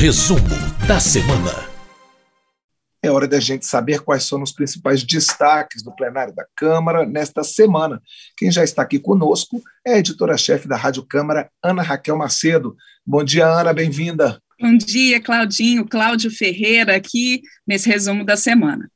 Resumo da semana. É hora da gente saber quais são os principais destaques do plenário da Câmara nesta semana. Quem já está aqui conosco é a editora-chefe da Rádio Câmara, Ana Raquel Macedo. Bom dia, Ana, bem-vinda. Bom dia, Claudinho, Cláudio Ferreira, aqui nesse resumo da semana.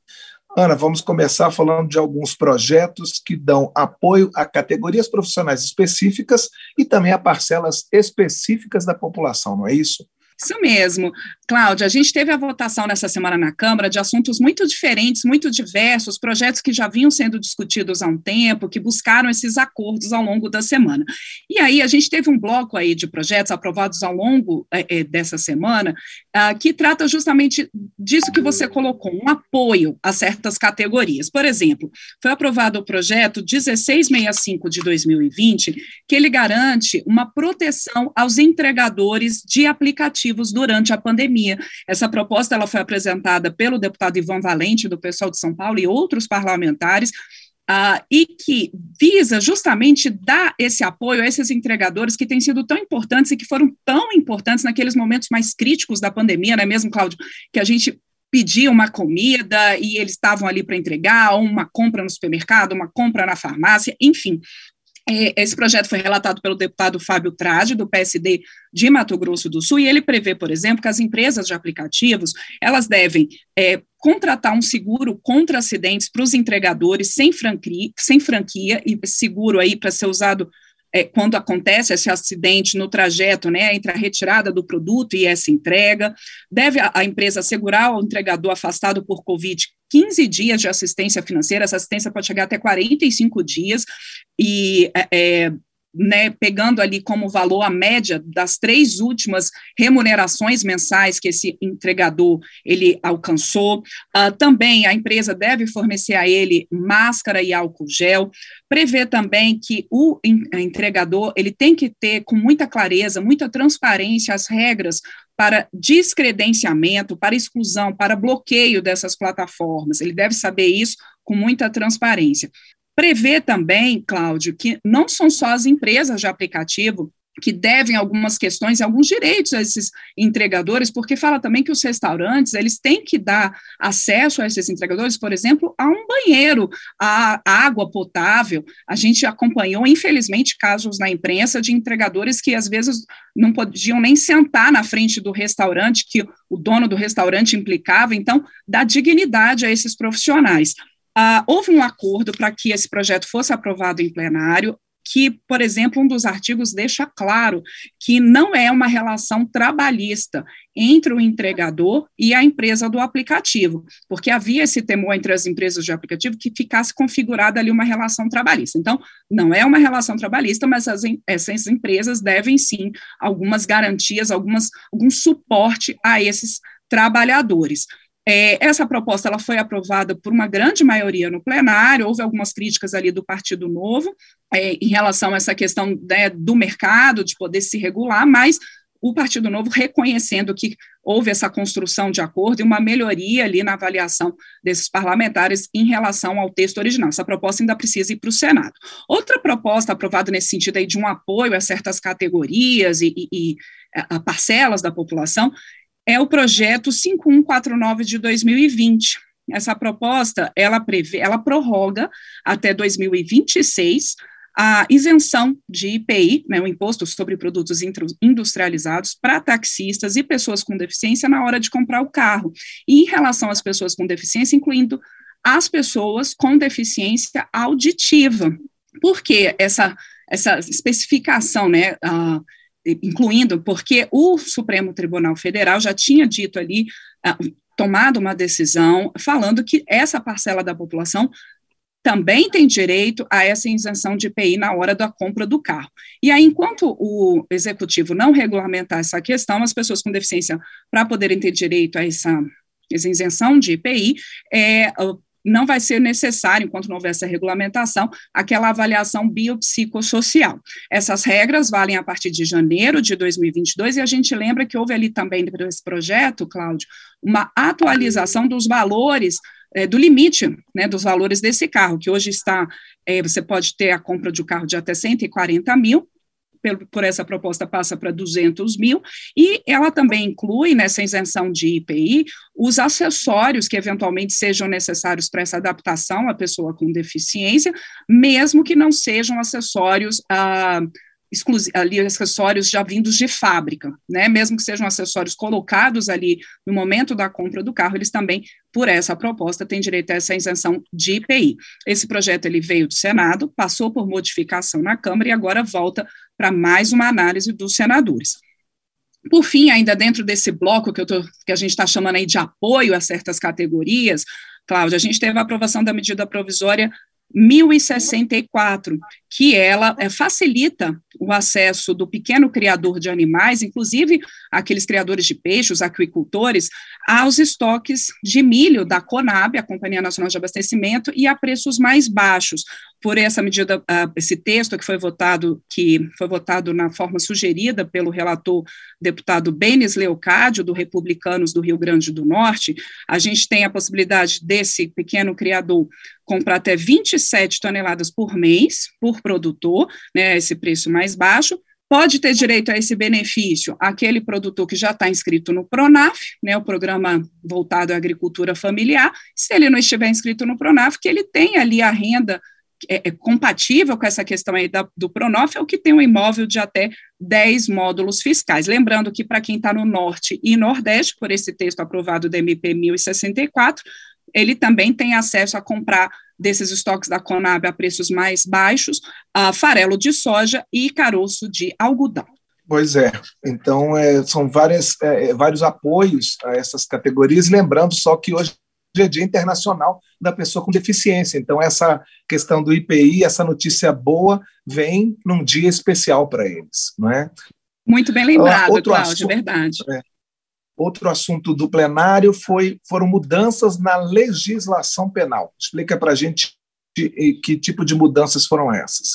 Ana, vamos começar falando de alguns projetos que dão apoio a categorias profissionais específicas e também a parcelas específicas da população, não é isso? Isso mesmo. Cláudia, a gente teve a votação nessa semana na Câmara de assuntos muito diferentes, muito diversos, projetos que já vinham sendo discutidos há um tempo, que buscaram esses acordos ao longo da semana. E aí a gente teve um bloco aí de projetos aprovados ao longo é, dessa semana, uh, que trata justamente disso que você colocou, um apoio a certas categorias. Por exemplo, foi aprovado o projeto 1665 de 2020, que ele garante uma proteção aos entregadores de aplicativos durante a pandemia pandemia. Essa proposta ela foi apresentada pelo deputado Ivan Valente, do pessoal de São Paulo, e outros parlamentares, Uh, e que visa justamente dar esse apoio a esses entregadores que têm sido tão importantes e que foram tão importantes naqueles momentos mais críticos da pandemia, não é mesmo, Cláudio? Que a gente pedia uma comida e eles estavam ali para entregar, ou uma compra no supermercado, uma compra na farmácia, enfim. É, esse projeto foi relatado pelo deputado Fábio Trade, do PSD de Mato Grosso do Sul, e ele prevê, por exemplo, que as empresas de aplicativos, elas devem é, contratar um seguro contra acidentes para os entregadores sem franquia, sem franquia, e seguro aí para ser usado é, quando acontece esse acidente no trajeto, né, entre a retirada do produto e essa entrega, deve a, a empresa assegurar o entregador afastado por Covid 15 dias de assistência financeira, essa assistência pode chegar até 45 dias, e é, é, né, pegando ali como valor a média das três últimas remunerações mensais que esse entregador ele alcançou. Uh, também a empresa deve fornecer a ele máscara e álcool gel. Prevê também que o entregador ele tem que ter com muita clareza, muita transparência as regras para descredenciamento, para exclusão, para bloqueio dessas plataformas. Ele deve saber isso com muita transparência. Prevê também, Cláudio, que não são só as empresas de aplicativo que devem algumas questões e alguns direitos a esses entregadores, porque fala também que os restaurantes, eles têm que dar acesso a esses entregadores, por exemplo, a um banheiro, a água potável. A gente acompanhou, infelizmente, casos na imprensa de entregadores que às vezes não podiam nem sentar na frente do restaurante que o dono do restaurante implicava, então, dá dignidade a esses profissionais. Uh, houve um acordo para que esse projeto fosse aprovado em plenário, que, por exemplo, um dos artigos deixa claro que não é uma relação trabalhista entre o entregador e a empresa do aplicativo, porque havia esse temor entre as empresas de aplicativo que ficasse configurada ali uma relação trabalhista. Então, não é uma relação trabalhista, mas as, essas empresas devem sim algumas garantias, algumas, algum suporte a esses trabalhadores. É, essa proposta ela foi aprovada por uma grande maioria no plenário, houve algumas críticas ali do Partido Novo é, em relação a essa questão né, do mercado, de poder se regular, mas o Partido Novo reconhecendo que houve essa construção de acordo e uma melhoria ali na avaliação desses parlamentares em relação ao texto original. Essa proposta ainda precisa ir para o Senado. Outra proposta aprovada nesse sentido aí de um apoio a certas categorias e, e, e a parcelas da população é o projeto 5149 de 2020. Essa proposta, ela prevê, ela prorroga até 2026 a isenção de IPI, né, o imposto sobre produtos industrializados, para taxistas e pessoas com deficiência na hora de comprar o carro. E em relação às pessoas com deficiência, incluindo as pessoas com deficiência auditiva. Por que essa, essa especificação, né? Uh, incluindo, porque o Supremo Tribunal Federal já tinha dito ali, ah, tomado uma decisão, falando que essa parcela da população também tem direito a essa isenção de IPI na hora da compra do carro. E aí, enquanto o executivo não regulamentar essa questão, as pessoas com deficiência, para poderem ter direito a essa, essa isenção de IPI, é, não vai ser necessário, enquanto não houver essa regulamentação, aquela avaliação biopsicossocial. Essas regras valem a partir de janeiro de 2022, e a gente lembra que houve ali também, nesse projeto, Cláudio, uma atualização dos valores é, do limite né, dos valores desse carro, que hoje está, é, você pode ter a compra de um carro de até 140 mil, por essa proposta passa para 200 mil, e ela também inclui nessa isenção de IPI os acessórios que eventualmente sejam necessários para essa adaptação à pessoa com deficiência, mesmo que não sejam acessórios ah, ali acessórios já vindos de fábrica, né? Mesmo que sejam acessórios colocados ali no momento da compra do carro, eles também, por essa proposta, têm direito a essa isenção de IPI. Esse projeto ele veio do Senado, passou por modificação na Câmara e agora volta para mais uma análise dos senadores. Por fim, ainda dentro desse bloco que, tô, que a gente está chamando aí de apoio a certas categorias, Cláudia, a gente teve a aprovação da medida provisória 1064, que ela é, facilita o acesso do pequeno criador de animais, inclusive aqueles criadores de peixes, aquicultores, aos estoques de milho da Conab, a Companhia Nacional de Abastecimento, e a preços mais baixos. Por essa medida, uh, esse texto que foi votado, que foi votado na forma sugerida pelo relator deputado Benes Leocádio, do Republicanos do Rio Grande do Norte, a gente tem a possibilidade desse pequeno criador comprar até 27 toneladas por mês, por produtor, né, esse preço mais baixo, pode ter direito a esse benefício aquele produtor que já está inscrito no PRONAF, né, o programa voltado à agricultura familiar, se ele não estiver inscrito no PRONAF, que ele tem ali a renda é, é compatível com essa questão aí da, do PRONAF, é o que tem um imóvel de até 10 módulos fiscais. Lembrando que para quem está no Norte e Nordeste, por esse texto aprovado do MP 1064, ele também tem acesso a comprar desses estoques da Conab a preços mais baixos, a farelo de soja e caroço de algodão. Pois é, então é, são várias, é, é, vários apoios a essas categorias, lembrando só que hoje é Dia Internacional da Pessoa com Deficiência, então essa questão do IPI, essa notícia boa, vem num dia especial para eles, não é? Muito bem lembrado, Cláudio, assunto, verdade. É, Outro assunto do plenário foi, foram mudanças na legislação penal. Explica para a gente que, que tipo de mudanças foram essas.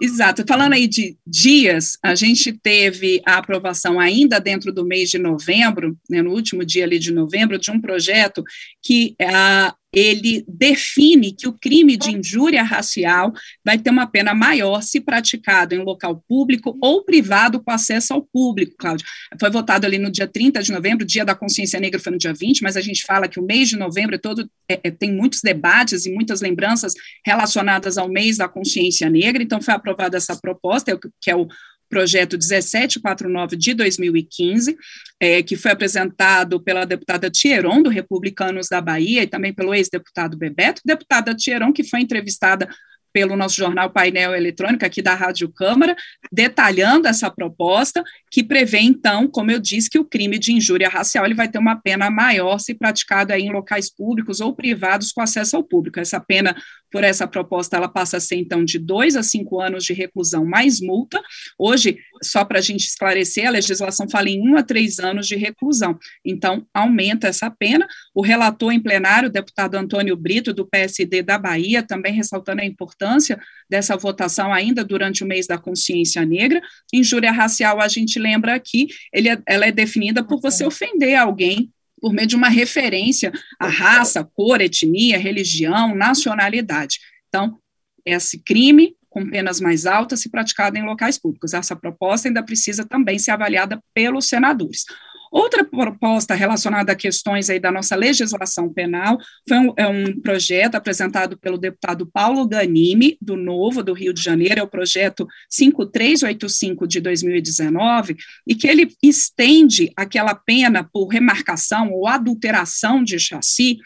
Exato. Falando aí de dias, a gente teve a aprovação ainda dentro do mês de novembro, né, no último dia ali de novembro, de um projeto que uh, ele define que o crime de injúria racial vai ter uma pena maior se praticado em local público ou privado com acesso ao público, Cláudio. Foi votado ali no dia 30 de novembro, dia da consciência negra foi no dia 20, mas a gente fala que o mês de novembro é todo, é, é, tem muitos debates e muitas lembranças relacionadas ao mês da consciência negra, então foi aprovada essa proposta, é que é o projeto 1749 de 2015, é, que foi apresentado pela deputada Tieron, do Republicanos da Bahia, e também pelo ex-deputado Bebeto, deputada Tieron, que foi entrevistada pelo nosso jornal Painel Eletrônico aqui da Rádio Câmara, detalhando essa proposta, que prevê, então, como eu disse, que o crime de injúria racial ele vai ter uma pena maior se praticado em locais públicos ou privados com acesso ao público. Essa pena por essa proposta, ela passa a ser, então, de dois a cinco anos de reclusão mais multa. Hoje, só para a gente esclarecer, a legislação fala em um a três anos de reclusão. Então, aumenta essa pena. O relator em plenário, o deputado Antônio Brito, do PSD da Bahia, também ressaltando a importância dessa votação ainda durante o mês da consciência negra. Injúria racial, a gente lembra aqui, ele, é, ela é definida por você ofender alguém por meio de uma referência à raça, cor, etnia, religião, nacionalidade. Então, esse crime com penas mais altas se praticado em locais públicos. Essa proposta ainda precisa também ser avaliada pelos senadores. Outra proposta relacionada a questões aí da nossa legislação penal foi um, é um projeto apresentado pelo deputado Paulo Ganimi, do Novo, do Rio de Janeiro, é o projeto 5385 de 2019, e que ele estende aquela pena por remarcação ou adulteração de chassi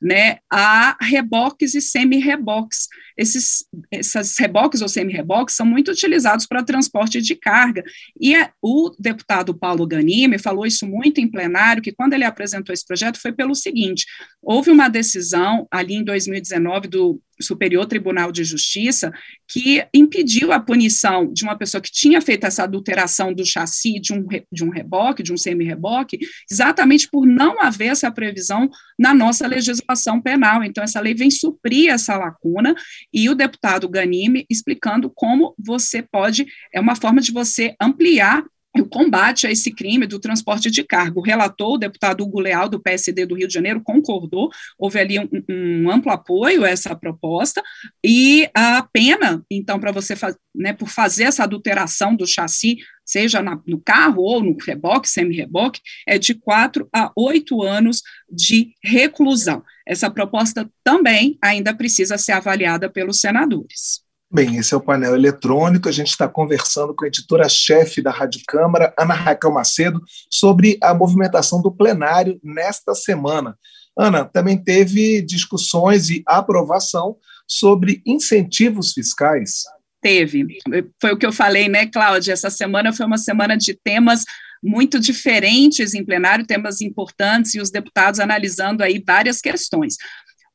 né, a reboques e semi-reboques. Esses, essas reboques ou semi-reboques são muito utilizados para transporte de carga. E a, o deputado Paulo Ganime falou isso muito em plenário, que quando ele apresentou esse projeto foi pelo seguinte: houve uma decisão ali em 2019 do Superior Tribunal de Justiça que impediu a punição de uma pessoa que tinha feito essa adulteração do chassi de um, de um reboque, de um semi-reboque, exatamente por não haver essa previsão na nossa legislação penal. Então, essa lei vem suprir essa lacuna, e o deputado Ganime explicando como você pode, é uma forma de você ampliar o combate a esse crime do transporte de cargo. O relator, o deputado Hugo Leal, do PSD do Rio de Janeiro, concordou, houve ali um, um amplo apoio a essa proposta, e a pena, então, para você, né, por fazer essa adulteração do chassi, seja na, no carro ou no reboque, semi-reboque, é de quatro a oito anos de reclusão. Essa proposta também ainda precisa ser avaliada pelos senadores. Bem, esse é o painel eletrônico. A gente está conversando com a editora-chefe da Rádio Câmara, Ana Raquel Macedo, sobre a movimentação do plenário nesta semana. Ana, também teve discussões e aprovação sobre incentivos fiscais. Teve. Foi o que eu falei, né, Cláudia? Essa semana foi uma semana de temas muito diferentes em plenário, temas importantes, e os deputados analisando aí várias questões.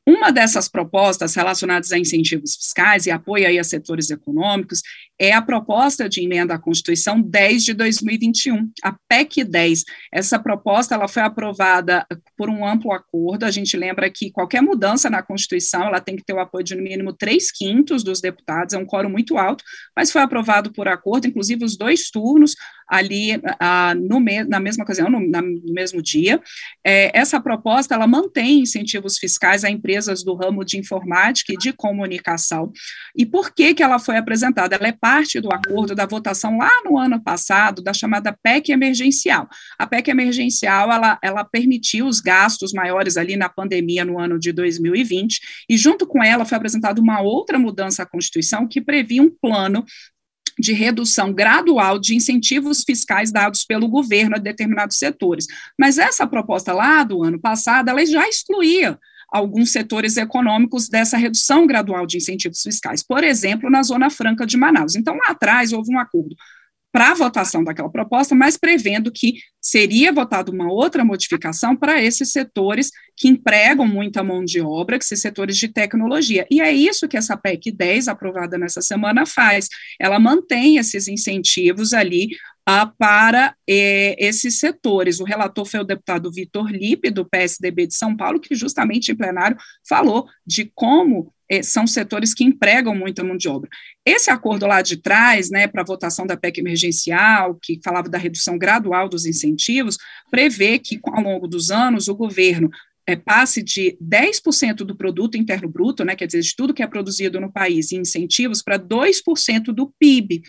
Uma dessas propostas relacionadas a incentivos fiscais e apoio aí a setores econômicos é a proposta de emenda à Constituição 10 de 2021, a PEC 10. Essa proposta ela foi aprovada por um amplo acordo. A gente lembra que qualquer mudança na Constituição ela tem que ter o apoio de no mínimo três quintos dos deputados, é um quórum muito alto, mas foi aprovado por acordo, inclusive os dois turnos ali ah, no me na mesma ocasião, no, na, no mesmo dia. É, essa proposta ela mantém incentivos fiscais a empresas do ramo de informática e de comunicação. E por que que ela foi apresentada? Ela é do acordo da votação lá no ano passado da chamada PEC emergencial. A PEC emergencial ela, ela permitiu os gastos maiores ali na pandemia no ano de 2020 e junto com ela foi apresentada uma outra mudança à Constituição que previa um plano de redução gradual de incentivos fiscais dados pelo governo a determinados setores. Mas essa proposta lá do ano passado, ela já excluía alguns setores econômicos dessa redução gradual de incentivos fiscais, por exemplo, na Zona Franca de Manaus. Então, lá atrás, houve um acordo para a votação daquela proposta, mas prevendo que seria votada uma outra modificação para esses setores que empregam muita mão de obra, que são setores de tecnologia. E é isso que essa PEC 10, aprovada nessa semana, faz. Ela mantém esses incentivos ali para eh, esses setores. O relator foi o deputado Vitor Lipe, do PSDB de São Paulo, que justamente em plenário falou de como eh, são setores que empregam muita mão de obra. Esse acordo lá de trás, né, para a votação da PEC emergencial, que falava da redução gradual dos incentivos, prevê que, ao longo dos anos, o governo é, passe de 10% do produto interno bruto, né, quer dizer, de tudo que é produzido no país, em incentivos, para 2% do PIB.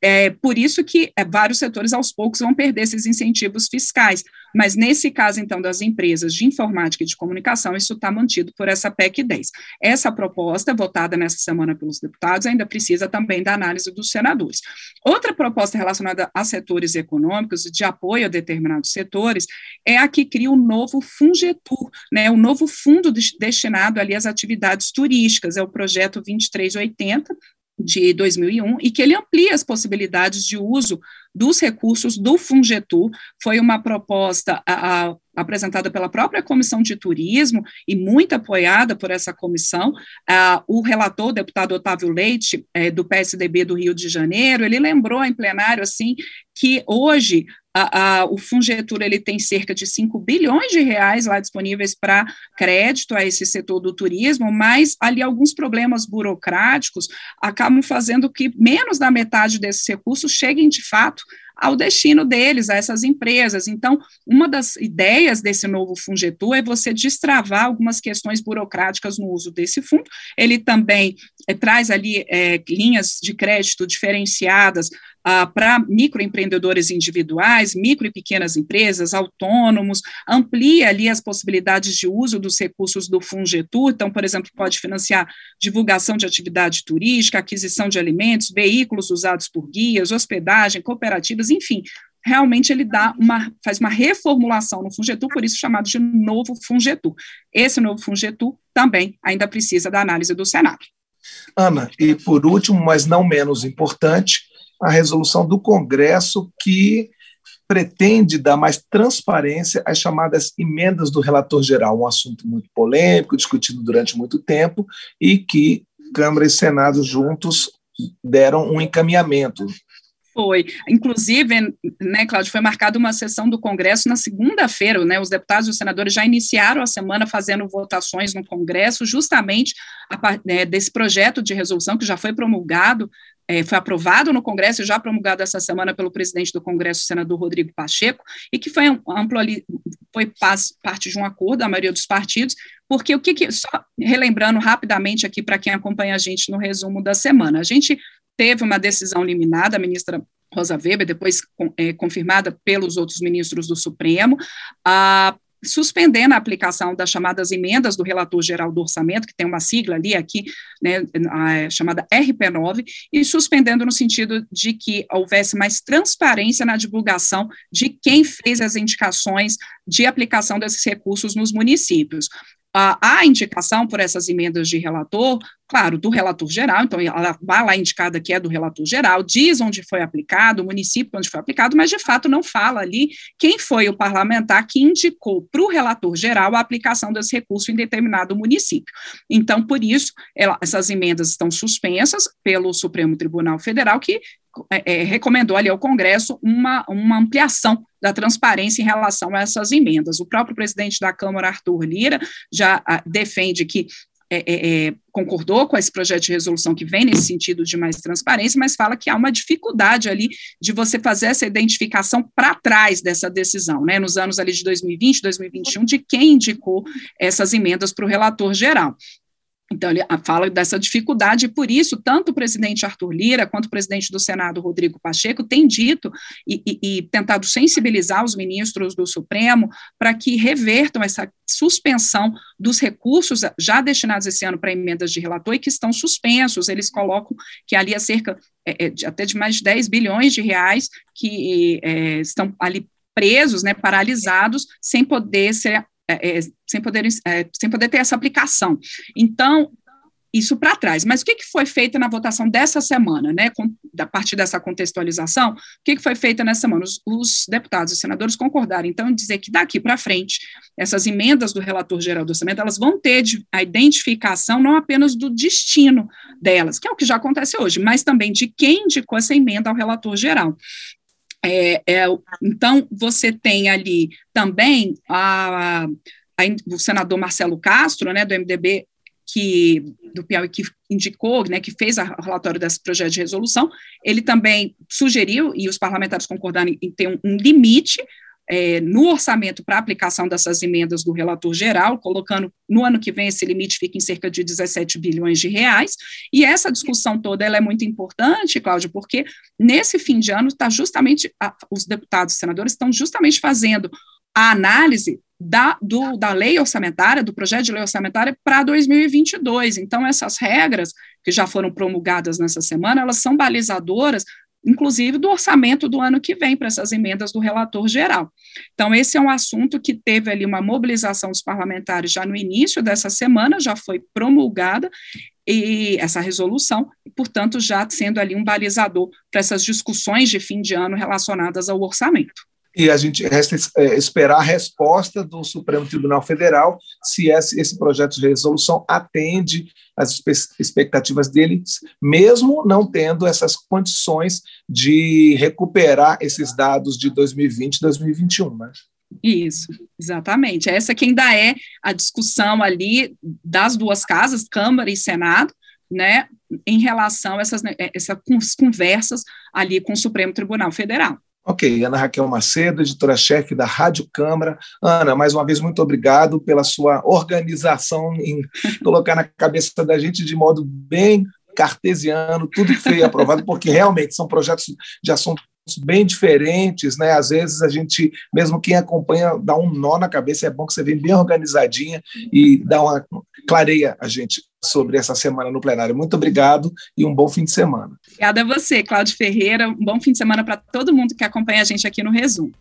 É por isso que é, vários setores aos poucos vão perder esses incentivos fiscais. Mas nesse caso, então, das empresas de informática e de comunicação, isso está mantido por essa PEC 10. Essa proposta, votada nessa semana pelos deputados, ainda precisa também da análise dos senadores. Outra proposta relacionada a setores econômicos e de apoio a determinados setores é a que cria o novo Fungetur, né, o novo fundo destinado ali às atividades turísticas, é o projeto 2380, de 2001 e que ele amplia as possibilidades de uso dos recursos do Fungetur. Foi uma proposta a, a, apresentada pela própria Comissão de Turismo e muito apoiada por essa comissão. o relator, o deputado Otávio Leite, é, do PSDB do Rio de Janeiro, ele lembrou em plenário assim que hoje a, a, o Fungetur ele tem cerca de 5 bilhões de reais lá disponíveis para crédito a esse setor do turismo, mas ali alguns problemas burocráticos acabam fazendo que menos da metade desses recursos cheguem de fato ao destino deles, a essas empresas. Então, uma das ideias desse novo Fungetur é você destravar algumas questões burocráticas no uso desse fundo. Ele também é, traz ali é, linhas de crédito diferenciadas ah, para microempreendedores individuais, micro e pequenas empresas, autônomos, amplia ali as possibilidades de uso dos recursos do Fungetur, então, por exemplo, pode financiar divulgação de atividade turística, aquisição de alimentos, veículos usados por guias, hospedagem, cooperativas, enfim, realmente ele dá uma, faz uma reformulação no Fungetur, por isso chamado de novo Fungetur. Esse novo Fungetur também ainda precisa da análise do Senado. Ana, e por último, mas não menos importante, a resolução do Congresso que pretende dar mais transparência às chamadas emendas do relator geral, um assunto muito polêmico, discutido durante muito tempo e que Câmara e Senado juntos deram um encaminhamento Foi. Inclusive, né, Cláudio, foi marcada uma sessão do Congresso na segunda-feira, né? Os deputados e os senadores já iniciaram a semana fazendo votações no Congresso, justamente a, né, desse projeto de resolução que já foi promulgado é, foi aprovado no Congresso, já promulgado essa semana pelo presidente do Congresso, senador Rodrigo Pacheco, e que foi amplo ali, foi parte de um acordo da maioria dos partidos, porque o que, que só relembrando rapidamente aqui para quem acompanha a gente no resumo da semana, a gente teve uma decisão liminar da ministra Rosa Weber, depois é, confirmada pelos outros ministros do Supremo, a suspendendo a aplicação das chamadas emendas do relator geral do orçamento, que tem uma sigla ali aqui, né, a, chamada RP9, e suspendendo no sentido de que houvesse mais transparência na divulgação de quem fez as indicações de aplicação desses recursos nos municípios a, indicação por essas emendas de relator, claro, do relator geral, então ela vai lá indicada que é do relator geral, diz onde foi aplicado, o município onde foi aplicado, mas de fato não fala ali quem foi o parlamentar que indicou para o relator geral a aplicação desse recurso em determinado município. Então, por isso, ela, essas emendas estão suspensas pelo Supremo Tribunal Federal, que é, é, recomendou ali ao Congresso uma, uma ampliação da transparência em relação a essas emendas. O próprio presidente da Câmara, Arthur Lira, já ah, defende que é, é, é, concordou com esse projeto de resolução que vem nesse sentido de mais transparência, mas fala que há uma dificuldade ali de você fazer essa identificação para trás dessa decisão, né, nos anos ali de 2020, 2021, de quem indicou essas emendas para o relator geral. Então, ele fala dessa dificuldade, e por isso, tanto o presidente Arthur Lira quanto o presidente do Senado, Rodrigo Pacheco, têm dito e, e, e tentado sensibilizar os ministros do Supremo para que revertam essa suspensão dos recursos já destinados esse ano para emendas de relator e que estão suspensos. Eles colocam que ali há cerca é, é, de, até de mais de 10 bilhões de reais que é, estão ali presos, né, paralisados, sem poder ser é, é, sem, poder, é, sem poder ter essa aplicação. Então, isso para trás. Mas o que, que foi feito na votação dessa semana, né? Com, a partir dessa contextualização, o que, que foi feito nessa semana? Os, os deputados e senadores concordaram, então, em dizer que daqui para frente, essas emendas do relator geral do orçamento, elas vão ter a identificação não apenas do destino delas, que é o que já acontece hoje, mas também de quem indicou essa emenda ao relator geral. É, é, então, você tem ali também a, a, o senador Marcelo Castro, né, do MDB, que do Piauí que indicou, né, que fez o relatório desse projeto de resolução, ele também sugeriu, e os parlamentares concordaram em ter um, um limite é, no orçamento para aplicação dessas emendas do relator geral, colocando no ano que vem esse limite fica em cerca de 17 bilhões de reais, e essa discussão toda ela é muito importante, Cláudio, porque nesse fim de ano está justamente, a, os deputados e senadores estão justamente fazendo a análise da, do, da lei orçamentária, do projeto de lei orçamentária para 2022. Então, essas regras que já foram promulgadas nessa semana, elas são balizadoras inclusive do orçamento do ano que vem para essas emendas do relator geral. Então, esse é um assunto que teve ali uma mobilização dos parlamentares já no início dessa semana, já foi promulgada e essa resolução, portanto, já sendo ali um balizador para essas discussões de fim de ano relacionadas ao orçamento e a gente resta é, esperar a resposta do Supremo Tribunal Federal se esse, projeto de resolução atende às expectativas deles, mesmo não tendo essas condições de recuperar esses dados de 2020 e 2021. Né? Isso, exatamente. Essa que ainda é a discussão ali das duas casas, Câmara e Senado, né, em relação a essas, essas conversas ali com o Supremo Tribunal Federal. Ok, Ana Raquel Macedo, editora-chefe da Rádio Câmara. Ana, mais uma vez, muito obrigado pela sua organização em colocar na cabeça da gente de modo bem cartesiano tudo que foi aprovado, porque realmente são projetos de assuntos bem diferentes, né? Às vezes a gente, mesmo quem acompanha, dá um nó na cabeça, é bom que você venha bem organizadinha e dá uma clareia a gente sobre essa semana no plenário. Muito obrigado e um bom fim de semana. Obrigada a você, Cláudio Ferreira. Um bom fim de semana para todo mundo que acompanha a gente aqui no Resumo.